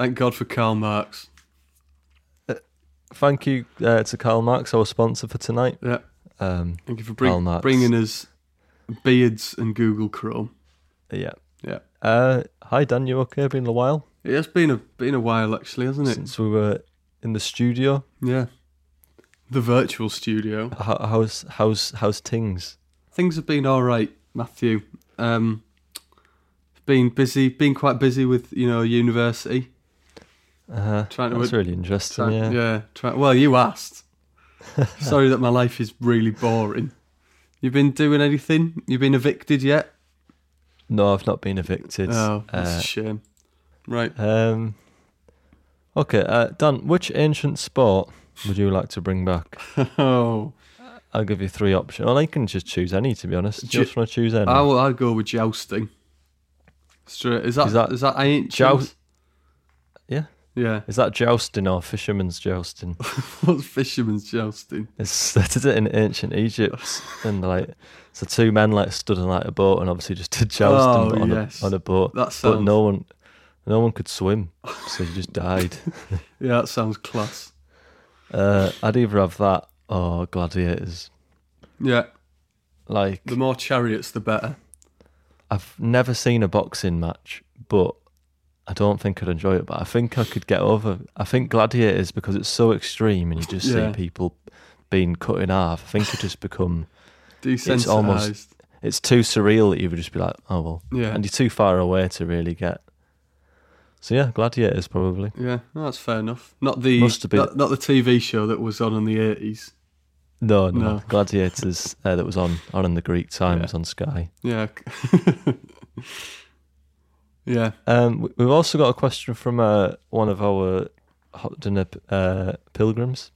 Thank God for Karl Marx. Thank you uh, to Karl Marx, our sponsor for tonight. Yeah. Um, Thank you for bring, bringing us beards and Google Chrome. yeah. Yeah. Uh, hi Dan, you okay? Been a while It has been a been a while actually, hasn't it? since we were in the studio. Yeah. The virtual studio. How, how's how's how's things? Things have been all right, Matthew. Um, been busy, been quite busy with you know university. Uh, Trying to that's really interesting. Yeah. yeah. Try, well, you asked. Sorry that my life is really boring. You've been doing anything? You've been evicted yet? No, I've not been evicted. Oh, that's Uh, a shame. Right. um. Okay, uh, Dan, which ancient sport would you like to bring back? Oh, I'll give you three options. Well, I can just choose any, to be honest. Ju- just want to choose any? I will. I'd go with jousting. Straight. Is that Is that- is that ancient? Joust- Yeah. Is that jousting or fisherman's jousting? What's fisherman's jousting? It's they did it in ancient Egypt, and like so two men like stood on like a boat and obviously just did jousting Oh, on, yes. a, on a boat, That but no one, no one could swim, so you just died. Yeah, that sounds class. Uh, I'd either have that or gladiators. Yeah. Like The more chariots, the better. I've never seen a boxing match, but I don't think I'd enjoy it. But I think I could get over. I think gladiators because it's so extreme and you just Yeah. see people being cut in half. I think it just become Desensitized. almost- it's too surreal that you would just be like, oh well, Yeah. and you're too far away to really get. So yeah, gladiators probably. Yeah, no, that's fair enough. Not the Must have been- not, not the TV show that was on in the eighties. No, no, No. gladiators uh, that was on on in the Greek times Yeah. on Sky. Yeah. yeah. Um, we- we've also got a question from uh, one of our hot dinner uh, pilgrims.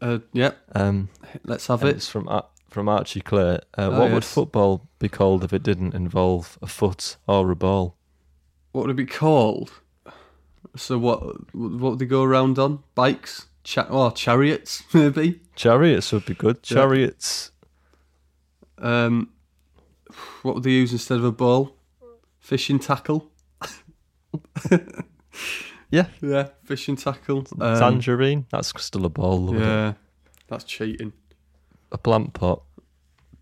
Uh, yeah. Um, Let's have it. It's from Ar- from Archie Clare. Uh, Oh, what would football be called if it didn't involve a foot or a ball? What would it be called? So what? What would they go around on? Bikes? Cha- oh, chariots maybe. Chariots would be good. Yeah. Chariots. Um, what would they use instead of a ball? Fishing tackle. Yeah. Yeah, fishing tackle. Um, Tangerine. That's still a ball. it? yeah, that's cheating. A plant pot.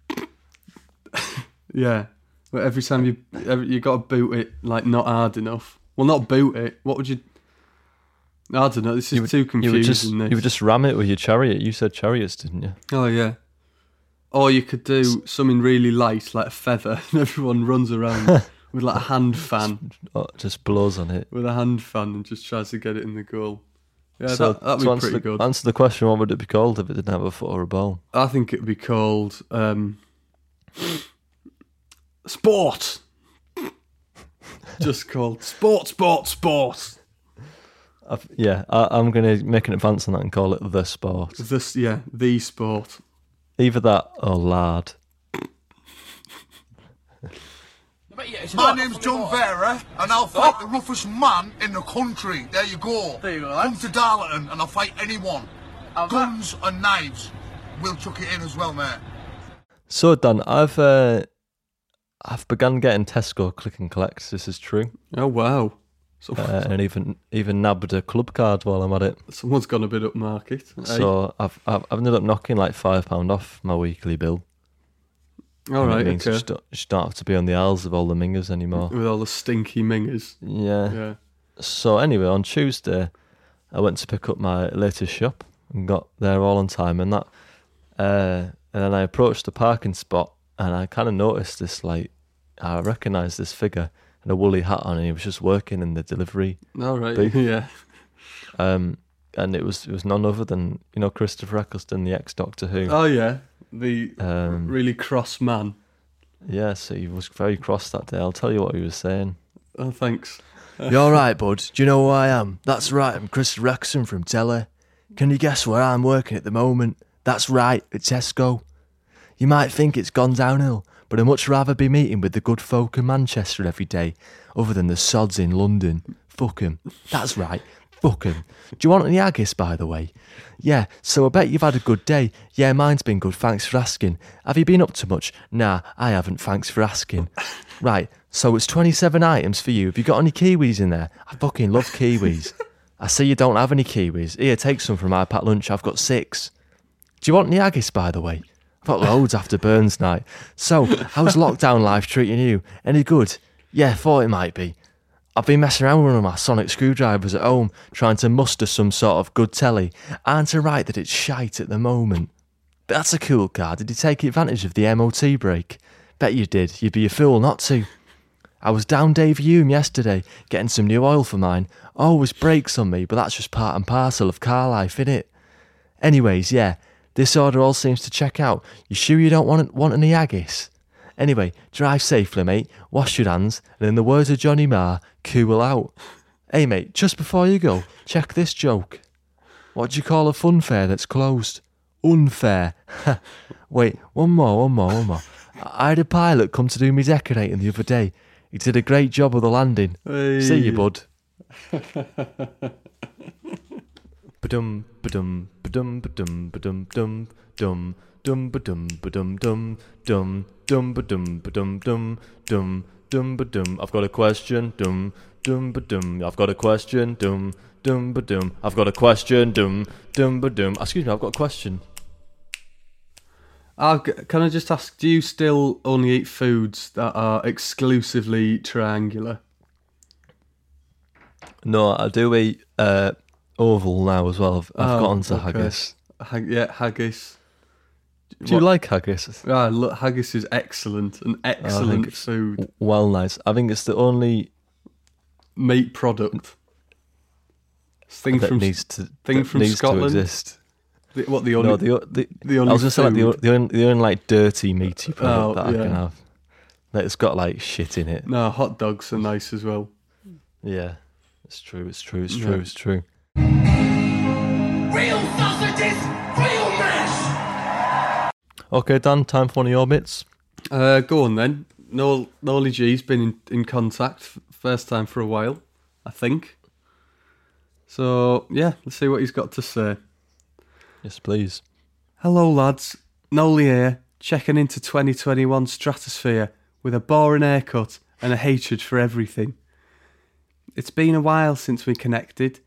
Yeah, but every time you every, you got to boot it like not hard enough. Well, not boot it. What would you? I don't know. This is You would- too You confusing. would just this. you would just ram it with your chariot. You said chariots, didn't you? Oh yeah. Or you could do something really light, like a feather, and everyone runs around with like a hand fan, Oh, just blows on it. with a hand fan, and just tries to get it in the goal. Yeah, so that, that'd be pretty the, good. answer the question, what would it be called if it didn't have a foot or a ball? I think it'd be called um, sport. Just called sport, sport, sport. I've, yeah, I, I'm going to make an advance on that and call it the sport. This, yeah, the sport. Either that or lard. My name's John Vera, and I'll fight the roughest man in the country. There you go. There you go, Come to Darlington, and I'll fight anyone. How's that? Guns and knives. We'll chuck it in as well, mate. So Dan, I've uh, I've begun getting Tesco click and collect. This is true, Oh wow! So uh, and even even nabbed a club card while I'm at it. someone's gone a bit upmarket. Hey? So I've, I've I've ended up knocking like five pound off my weekly bill. All And right, it means you okay. just don't, you don't have to be on the aisles of all the mingers anymore. With all the stinky mingers. Yeah. Yeah. So anyway, on Tuesday, I went to pick up my latest shop and got there all on time, and that, uh, and then I approached the parking spot, and I kind of noticed this like, I recognised this figure had a woolly hat on, and he was just working in the delivery, All right. Big. Yeah. um, and it was it was none other than you know Christopher Eccleston, the ex Doctor Who. Oh yeah. The Um, really cross man. yeah, so he was very cross that day. I'll tell you what he was saying. Oh thanks. You're right, bud. Do you know who I am? That's right, I'm Chris Rexon from Telly. Can you guess where I'm working at the moment? That's right, at Tesco. You might think it's gone downhill, but I'd much rather be meeting with the good folk in Manchester every day, other than the sods in London. Fuck 'em. That's right, fuck 'em. Do you want any haggis, by the way? Yeah, so I bet you've had a good day. Yeah, mine's been good, thanks for asking. Have you been up to much? Nah, I haven't, thanks for asking. Right, So it's 27 items for you. Have you got any kiwis in there? I fucking love kiwis. I see you don't have any kiwis. Here, take some from my packed lunch. I've got six. Do you want any haggis, by the way? I've got loads after Burns night. So, how's lockdown life treating you? Any good? Yeah, thought it might be. I've been messing around with one of my sonic screwdrivers at home, trying to muster some sort of good telly. Aren't I right that it's shite at the moment? But that's a cool car. Did you take advantage of the MOT break? Bet you did. You'd be a fool not to. I was down Dave Hume yesterday, getting some new oil for mine. Always breaks on me, but that's just part and parcel of car life, innit? Anyways, yeah, this order all seems to check out. You sure you don't want want any haggis? Anyway, drive safely, mate. Wash your hands, and in the words of Johnny Marr, cool out. Hey, mate, just before you go, check this joke. What do you call a fun fair that's closed? Unfair. Wait, one more, one more, one more. I had a pilot come to do me decorating the other day. He did a great job of the landing. See you, bud. Ba-dum, ba-dum, ba-dum, ba-dum, ba-dum, dum, dum, dum, ba-dum, ba-dum, dum, dum, dum, ba-dum, ba-dum, dum, dum, dum, ba-dum. I've got a question. Dum, dum, ba-dum. I've got a question. Dum, dum, ba-dum. I've got a question. Dum, dum, ba-dum. Excuse me, I've got a question. I'll, g- can I just ask, do you still only eat foods that are exclusively triangular? No, I do eat uh, oval now as well. I've, I've Oh, got onto okay. haggis. Hag- yeah, haggis. Do you What- like haggis? Ah, look, haggis is excellent, an excellent it's- food Well, nice. I think it's the only meat product. Thing that from needs to thing from Scotland? exist. the, what the only no, the, the, the I was gonna say like the, the only, the only like dirty meaty product Oh, that I can have. That it's got like shit in it. no hot dogs are nice as well. Yeah, it's true. It's true. It's Yeah. true. It's true. Okay, Dan. Time for one of your bits. Uh, go on then. Noel, Nolly G's been in, in contact first time for a while, I think. So yeah, let's see what he's got to say. Yes, please. Hello, lads. Nolly here, checking into 2021 Stratosphere with a boring haircut and a hatred for everything. It's been a while since we connected.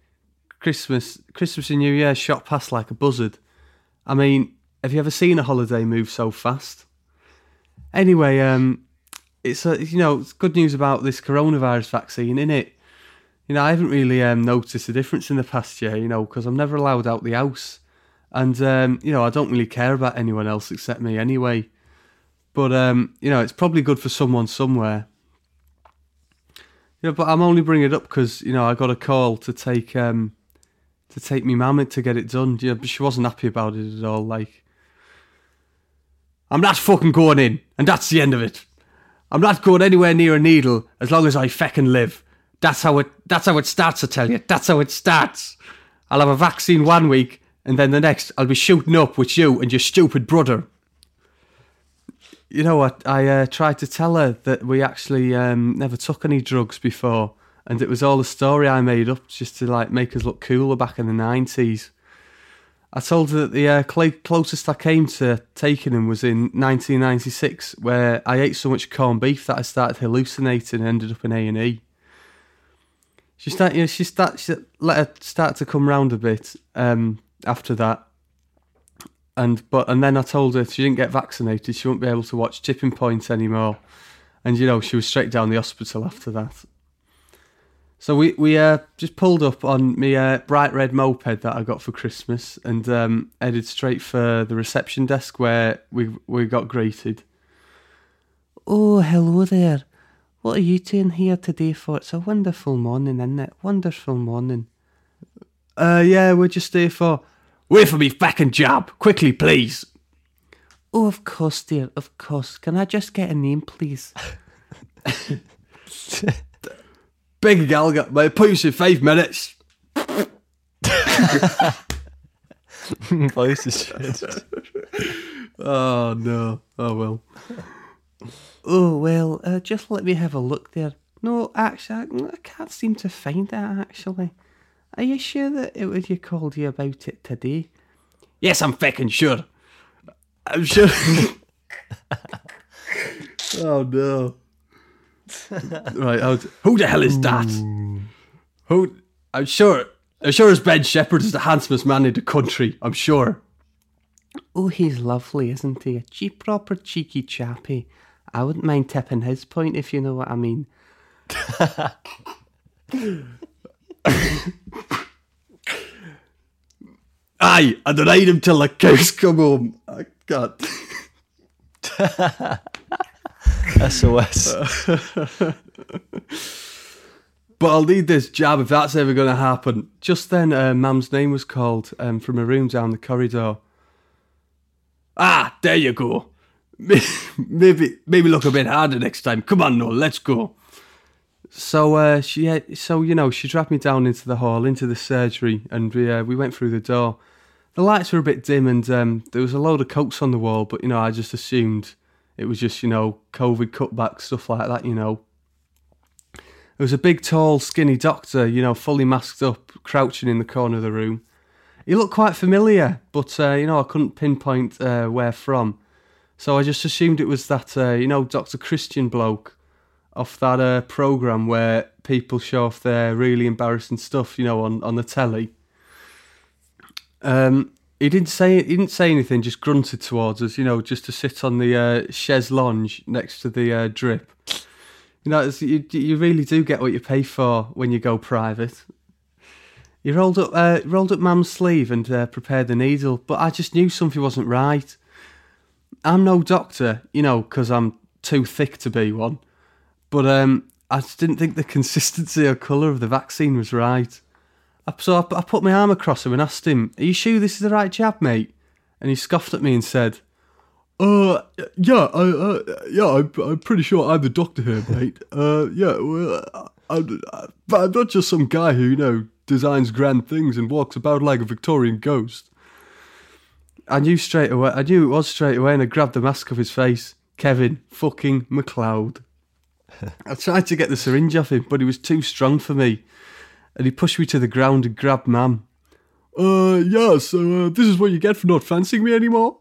Christmas, Christmas and New Year shot past like a buzzard. I mean, have you ever seen a holiday move so fast? Anyway, um, it's a, you know it's good news about this coronavirus vaccine, innit? You know, I haven't really um, noticed a difference in the past year, you know, because I'm never allowed out the house. And, um, you know, I don't really care about anyone else except me anyway. But, um, you know, it's probably good for someone somewhere. You know, but I'm only bringing it up because, you know, I got a call to take, um, to take me mum to get it done. Yeah, but she wasn't happy about it at all. Like, I'm not fucking going in, and that's the end of it. I'm not going anywhere near a needle as long as I feckin' live. That's how it. That's how it starts. I tell you. That's how it starts. I'll have a vaccine one week, and then the next I'll be shooting up with you and your stupid brother. You know what? I uh, tried to tell her that we actually um, never took any drugs before, and it was all a story I made up just to like make us look cooler back in the nineties. I told her that the uh, cl- closest I came to taking him was in 1996, where I ate so much corned beef that I started hallucinating and ended up in A and E. She started, you know, she start, she let her start to come round a bit um, after that, and but and then I told her if she didn't get vaccinated, she wouldn't be able to watch Tipping Point anymore, and you know she was straight down the hospital after that. So we we uh, just pulled up on me uh, bright red moped that I got for Christmas and um, headed straight for the reception desk where we we got greeted. Oh, hello there. What are you doing here today for? It's a wonderful morning, isn't it? Wonderful morning. Uh, yeah, we're just here for. Wait for me fucking job, quickly, please. Oh, of course, dear, of course. Can I just get a name, please? Big gal got my points in five minutes. Voice is shit. Oh no. Oh well. oh well. Uh, just let me have a look there. No, actually, I can't seem to find it. Actually, are you sure that it was you called you about it today? Yes, I'm fucking sure. I'm sure. oh no. Right, I'll- who the hell is that? Who? I'm sure. I'm sure as Ben Shephard is the handsomest man in the country. I'm sure. Oh, he's lovely, isn't he? A cheap, proper cheeky chappy. I wouldn't mind tipping his point if you know what I mean. Aye, then ride him till the cows come home. I can't. SOS. But I'll need this jab if that's ever going to happen. Just then, uh, Mum's name was called um, from a room down the corridor. Ah, there you go. maybe, maybe look a bit harder next time. Come on, Noel, let's go. So, uh, she, so you know, she dragged me down into the hall, into the surgery, and we uh, we went through the door. The lights were a bit dim, and um, there was a load of coats on the wall. But you know, I just assumed it was just you know COVID cutbacks, stuff like that. You know, there was a big, tall, skinny doctor, you know, fully masked up, crouching in the corner of the room. He looked quite familiar, but, uh, you know, I couldn't pinpoint uh, where from. So I just assumed it was that, uh, you know, Dr. Christian bloke off that uh, programme where people show off their really embarrassing stuff, you know, on, on the telly. Um, he didn't say he didn't say anything, just grunted towards us, you know, just to sit on the uh, chaise lounge next to the uh, drip. You know, you, you really do get what you pay for when you go private. He rolled up, uh, rolled up Mum's sleeve and uh, prepared the needle, but I just knew something wasn't right. I'm no doctor, you know, because I'm too thick to be one. But um, I just didn't think the consistency or colour of the vaccine was right. So I, I put my arm across him and asked him, "Are you sure this is the right jab, mate?" And he scoffed at me and said, uh, yeah, I, uh, yeah, I'm, I'm pretty sure I'm the doctor here, mate. Uh, yeah, well, I'm, I'm not just some guy who, you know, designs grand things and walks about like a Victorian ghost. I knew straight away, I knew it was straight away, and I grabbed the mask off his face. Kevin fucking McCloud. I tried to get the syringe off him, but he was too strong for me. And he pushed me to the ground and grabbed Mam. Uh, yeah, so uh, this is what you get for not fancying me anymore?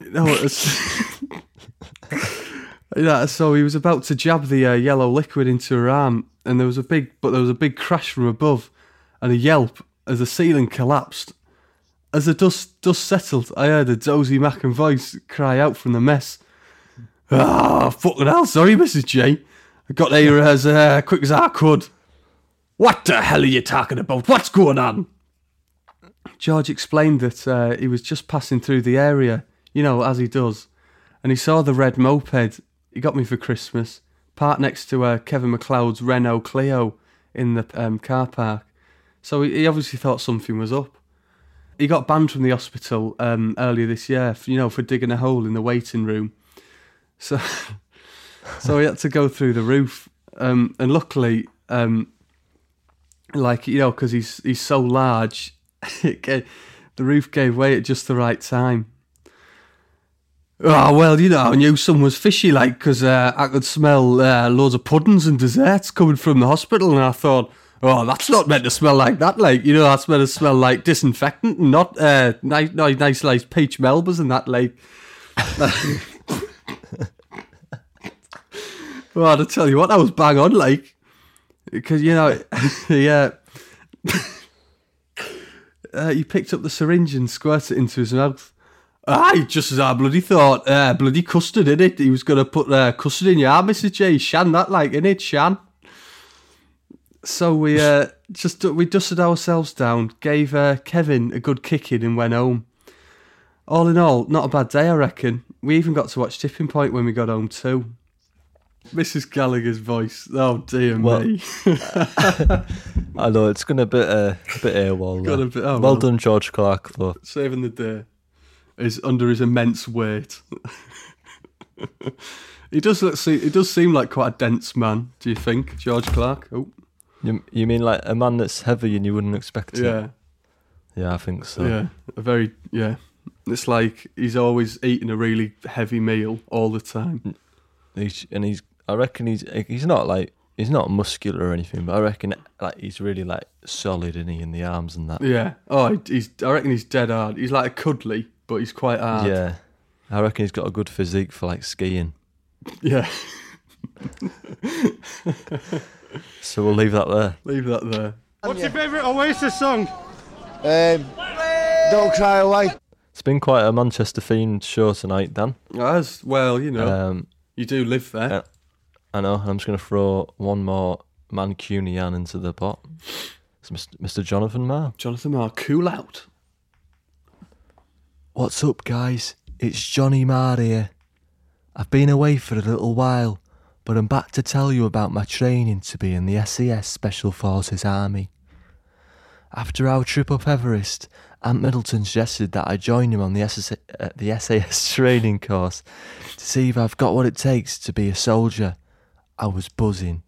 No, yeah, so he was about to jab the uh, yellow liquid into her arm, and there was a big, but there was a big crash from above, and a yelp as the ceiling collapsed. As the dust dust settled, I heard a dozy Mackem voice cry out from the mess. Ah, fucking hell, sorry, Mrs. J. I got there as uh, quick as I could. What the hell are you talking about? What's going on? George explained that uh, he was just passing through the area, you know, as he does, and he saw the red moped he got me for Christmas, parked next to uh, Kevin McCloud's Renault Clio in the um, car park. So he, obviously thought something was up. He got banned from the hospital um, earlier this year, for, you know, for digging a hole in the waiting room. So, so he had to go through the roof, um, and luckily, um, like you know, because he's he's so large, gave, the roof gave way at just the right time. Oh well, you know, I knew something was fishy, like because uh, I could smell uh, loads of puddings and desserts coming from the hospital, and I thought, oh, that's not meant to smell like that. Like you know, that's meant to smell like disinfectant, not uh, nice, nice, nice, like peach melbas and that. Like, well, to tell you what, that was bang on, like, because you know, yeah. uh, he picked up the syringe and squirted it into his mouth. Aye, just as I bloody thought. Uh, bloody custard in it. He was going to put uh, custard in your arm, Mrs. J. Shan that like in it, Shan. So we uh, just we dusted ourselves down, gave uh, Kevin a good kicking, and went home. All in all, not a bad day, I reckon. We even got to watch Tipping Point when we got home too. Mrs. Gallagher's voice. Oh dear Well, me. I know it's gonna bit uh, a bit AWOL. Got a bit- oh, well, well. done, George Clarke. Though saving the day is under his immense weight. he does look. See, he does seem like quite a dense man. Do you think, George Clarke? Oh, you you mean like a man that's heavy and you wouldn't expect it? yeah, yeah, I think so. yeah, a very yeah. It's like he's always eating a really heavy meal all the time. He's, and he's I reckon he's he's not like he's not muscular or anything, but I reckon like he's really like solid, isn't he, in the arms and that. Yeah. Oh, he's. I reckon he's dead hard. He's like a cuddly, but he's quite hard. Yeah, I reckon he's got a good physique for like skiing. Yeah. so we'll leave that there. Leave that there. What's your favourite Oasis song? Um, don't cry away. It's been quite a Manchester themed show tonight, Dan. As well, you know, Um, you do live there. uh, I know. and I'm just going to throw one more Mancunian into the pot. It's Mr. Mr. Jonathan Marr. Jonathan Marr, cool out. What's up, guys? It's Johnny Marr here. I've been away for a little while, but I'm back to tell you about my training to be in the SES Special Forces Army. After our trip up Everest, Ant Middleton suggested that I join him on the, SS- uh, the SAS training course to see if I've got what it takes to be a soldier. I was buzzing.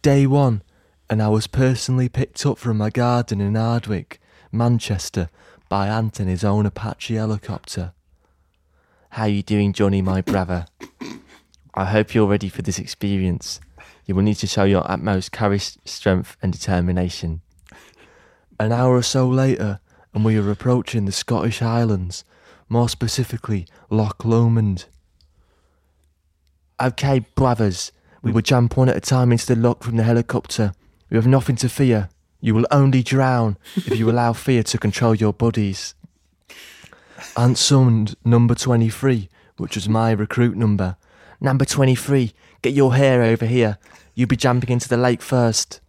Day one, and I was personally picked up from my garden in Ardwick, Manchester, by Ant in his own Apache helicopter. How you doing, Johnny, my brother? I hope you're ready for this experience. You will need to show your utmost courage, strength, and determination. An hour or so later, and we were approaching the Scottish Highlands, more specifically Loch Lomond. Okay, brothers, we mm. will jump one at a time into the loch from the helicopter. You have nothing to fear. You will only drown if you allow fear to control your bodies. Ant summoned number 23, which was my recruit number. Number 23, get your hair over here. You'll be jumping into the lake first.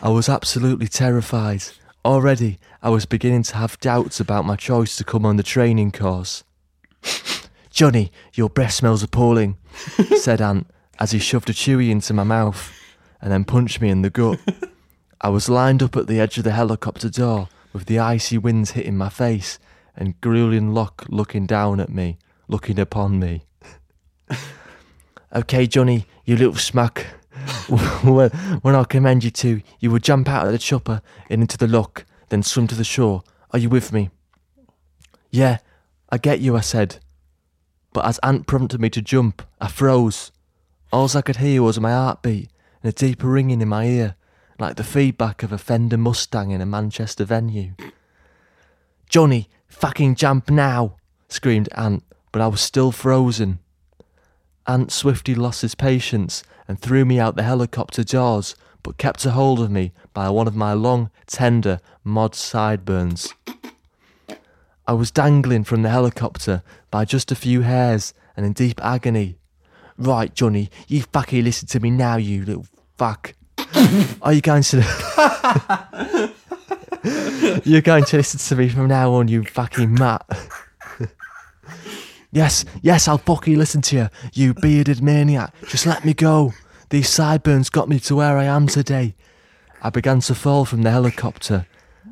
I was absolutely terrified. Already, I was beginning to have doubts about my choice to come on the training course. Johnny, your breath smells appalling, said Ant as he shoved a chewy into my mouth and then punched me in the gut. I was lined up at the edge of the helicopter door with the icy winds hitting my face and grueling Locke looking down at me, looking upon me. okay, Johnny, you little smack. when, when I command you to, you will jump out of the chopper and into the loch, then swim to the shore. Are you with me? Yeah, I get you, I said. But as Ant prompted me to jump, I froze. All I could hear was my heartbeat and a deeper ringing in my ear, like the feedback of a Fender Mustang in a Manchester venue. Johnny, fucking jump now! screamed Ant, but I was still frozen. Ant swiftly lost his patience and threw me out the helicopter doors, but kept a hold of me by one of my long, tender mod sideburns. I was dangling from the helicopter by just a few hairs and in deep agony. Right, Johnny, you fucking listen to me now, you little fuck. Are you going to? You're going to listen to me from now on, you fucking Matt. yes, yes, I'll fucking listen to you, you bearded maniac. Just let me go. These sideburns got me to where I am today. I began to fall from the helicopter.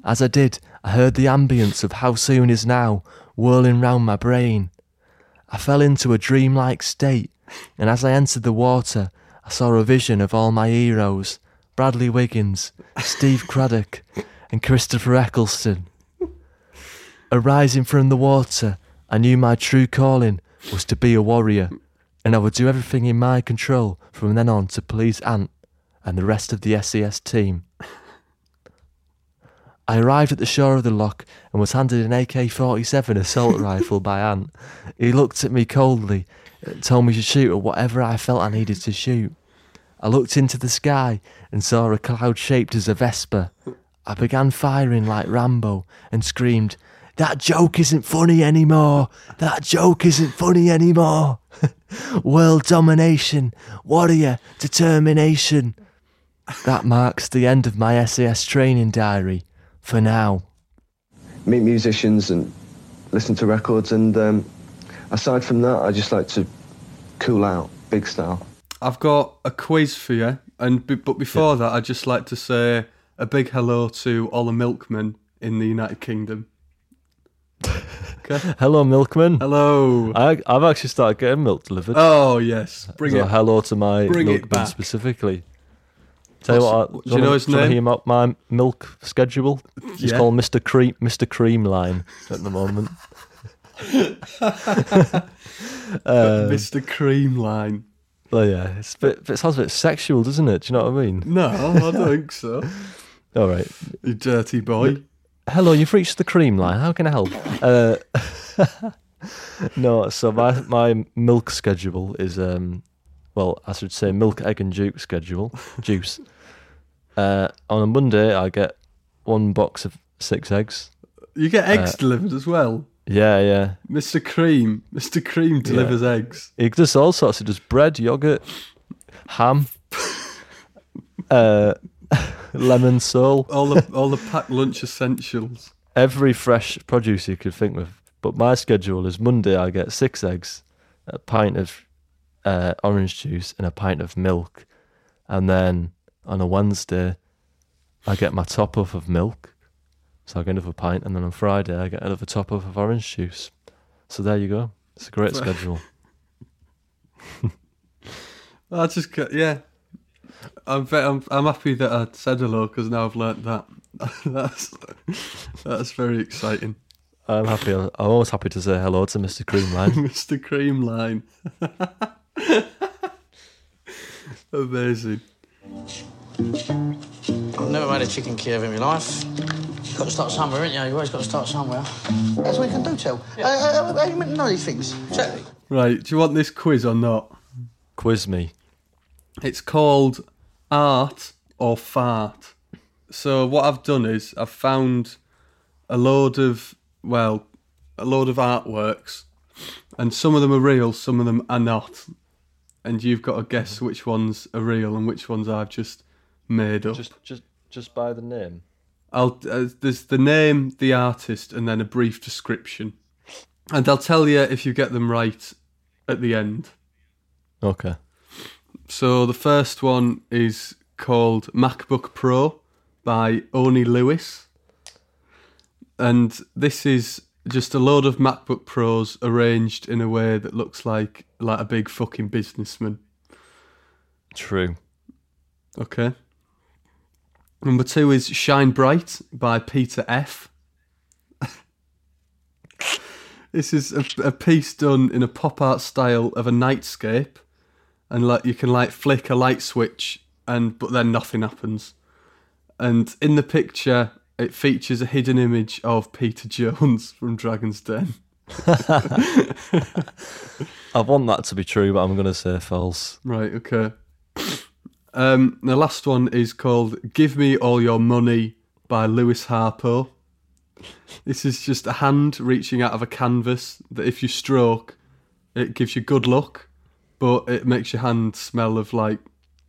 As I did, I heard the ambience of How Soon Is Now whirling round my brain. I fell into a dreamlike state, and as I entered the water, I saw a vision of all my heroes Bradley Wiggins, Steve Cradock, and Christopher Eccleston. Arising from the water, I knew my true calling was to be a warrior, and I would do everything in my control from then on to please Ant and the rest of the SES team. I arrived at the shore of the loch and was handed an AK 47 assault rifle by Ant. He looked at me coldly and told me to shoot at whatever I felt I needed to shoot. I looked into the sky and saw a cloud shaped as a Vespa. I began firing like Rambo and screamed, That joke isn't funny anymore! That joke isn't funny anymore! World domination, warrior, determination. That marks the end of my SAS training diary. For now. meet musicians and listen to records. And um, aside from that, I just like to cool out, big style. I've got a quiz for you, and b- but before that, I'd just like to say a big hello to all the milkmen in the United Kingdom. Hello, milkman. Hello. I, I've actually started getting milk delivered. Oh yes, bring so it. hello to my Bring milkman specifically. Tell you what, do you know his do you wanna name? hear my, my milk schedule? He's Yeah. called Mr. Cream, Mr. Cream Line at the moment. Mr. Creamline. Oh yeah, it's bit, it sounds a bit sexual, doesn't it? Do you know what I mean? No, I don't think so. All right. You dirty boy. Hello, you've reached the cream line. How can I help? Uh, no, so my my milk schedule is um well, I should say milk, egg, and juice schedule. juice. Uh, on a Monday, I get one box of six eggs. You get eggs Uh, delivered as well. Yeah, yeah. Mr. Cream. Mr. Cream delivers eggs. He does all sorts. He does bread, yogurt, ham, uh, lemon sole, All the all the packed lunch essentials. every fresh produce you could think of. But my schedule is Monday. I get six eggs, a pint of uh, orange juice, and a pint of milk, and then on a Wednesday, I get my top up of milk. So I get another pint, and then on Friday I get another top up of orange juice. So there you go. It's a great schedule. I just yeah. I'm I'm I'm happy that I said hello because now I've learnt that. that's that's very exciting. I'm happy. I'm always happy to say hello to Mr. Creamline. Mr. Creamline. Amazing. I've never made a chicken Kiev in my life. You've got to start somewhere, ain't you? You've always got to start somewhere. That's what you can do, tell. Uh, uh, uh, you meant to know these things. Exactly. Right, do you want this quiz or not? Quiz me. It's called Art or Fart. So what I've done is I've found a load of well, a load of artworks, and some of them are real, some of them are not, and you've got to guess which ones are real and which ones I've just made up. Just, just, just by the name. I'll uh, there's the name, the artist, and then a brief description, and I'll tell you if you get them right at the end. Okay. So the first one is called MacBook Pro by Oni Lewis. And this is just a load of MacBook Pros arranged in a way that looks like like a big fucking businessman. True. Okay. Number two is Shine Bright by Peter F. this is a, a piece done in a pop art style of a nightscape, and like you can like flick a light switch, and but then nothing happens. And in the picture, it features a hidden image of Peter Jones from Dragon's Den. I want that to be true, but I'm going to say false. Right, okay. Um, the last one is called Give Me All Your Money by Lewis Harpo. This is just a hand reaching out of a canvas that if you stroke, it gives you good luck, but it makes your hand smell of like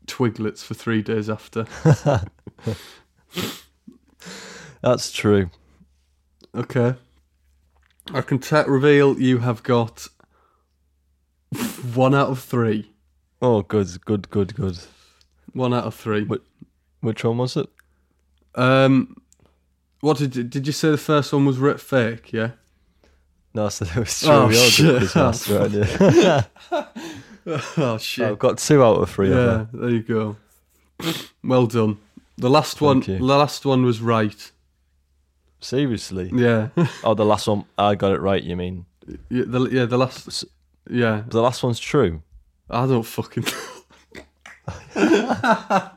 twiglets for three days after. That's true. Okay. I can te- reveal you have got one out of three. Oh, good, good, good, good. One out of three. Wh- Which one was it? Um, what did you, did you say? The first one was ri- fake? Yeah. No, I said it was true. Oh, we shit. master, you? Oh shit. I've got two out of three yeah, there you go. Well done. The last one. Thank The last one was right. Seriously? Yeah. Oh, the last one, I got it right, you mean? yeah. The, yeah. The last. Yeah. The last one's true. I don't fucking. I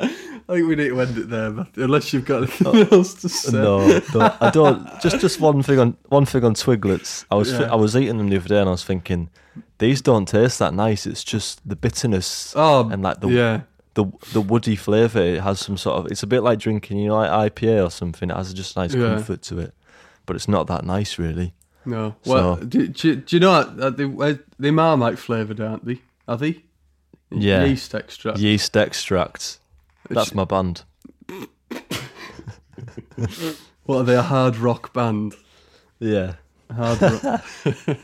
think we need to end it there, unless you've got anything uh, else to say. No, don't, I don't. Just, just one thing on one thing on Twiglets. I was, Yeah. I was eating them the other day, and I was thinking, these don't taste that nice. It's just the bitterness Oh, and like the yeah. The the woody flavour. It has some sort of. It's a bit like drinking, you know, like IPA or something. It has just a nice Yeah. comfort to it, but it's not that nice, really. No. Well, So- do, do, do you know what? Uh, they, uh, they Marmite flavoured, aren't they? Are they? Yeah. Yeast extract. Yeast extract. That's my band. What are they? A hard rock band? Yeah. Hard rock.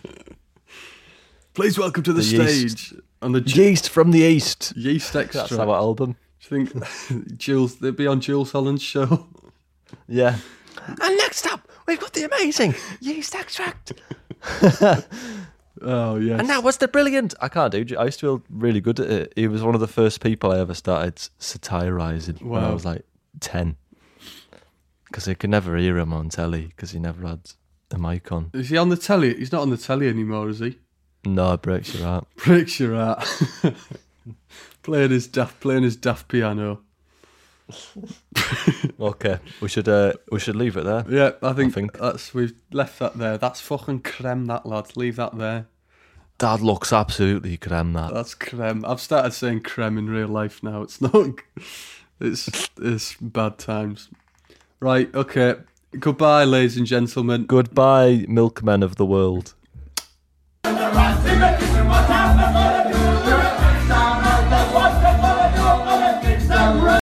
Please welcome to the, The stage on the Yeast from the east. yeast extract. That's our album. Do you think Jools? They'd be on Jools Holland's show. Yeah. And next up, we've got the amazing yeast extract. Oh yes. And that was the brilliant. I can't do. I used to feel really good at it. He was one of the first people I ever started satirizing when I was like ten. Because I could never hear him on telly because he never had a mic on. Is he on the telly? He's not on the telly anymore, is he? No, it breaks your heart. Breaks your heart. playing his daft, playing his daft piano. Okay, we should uh, we should leave it there. Yeah, I think, think. that's we've left that there. That's fucking creme, that lad. Leave that there. Dad looks absolutely creme. That That's creme. I've started saying creme in real life now. It's not. It's it's bad times. Right. Okay. Goodbye, ladies and gentlemen. goodbye, milkmen of the world. Sing it, sing it,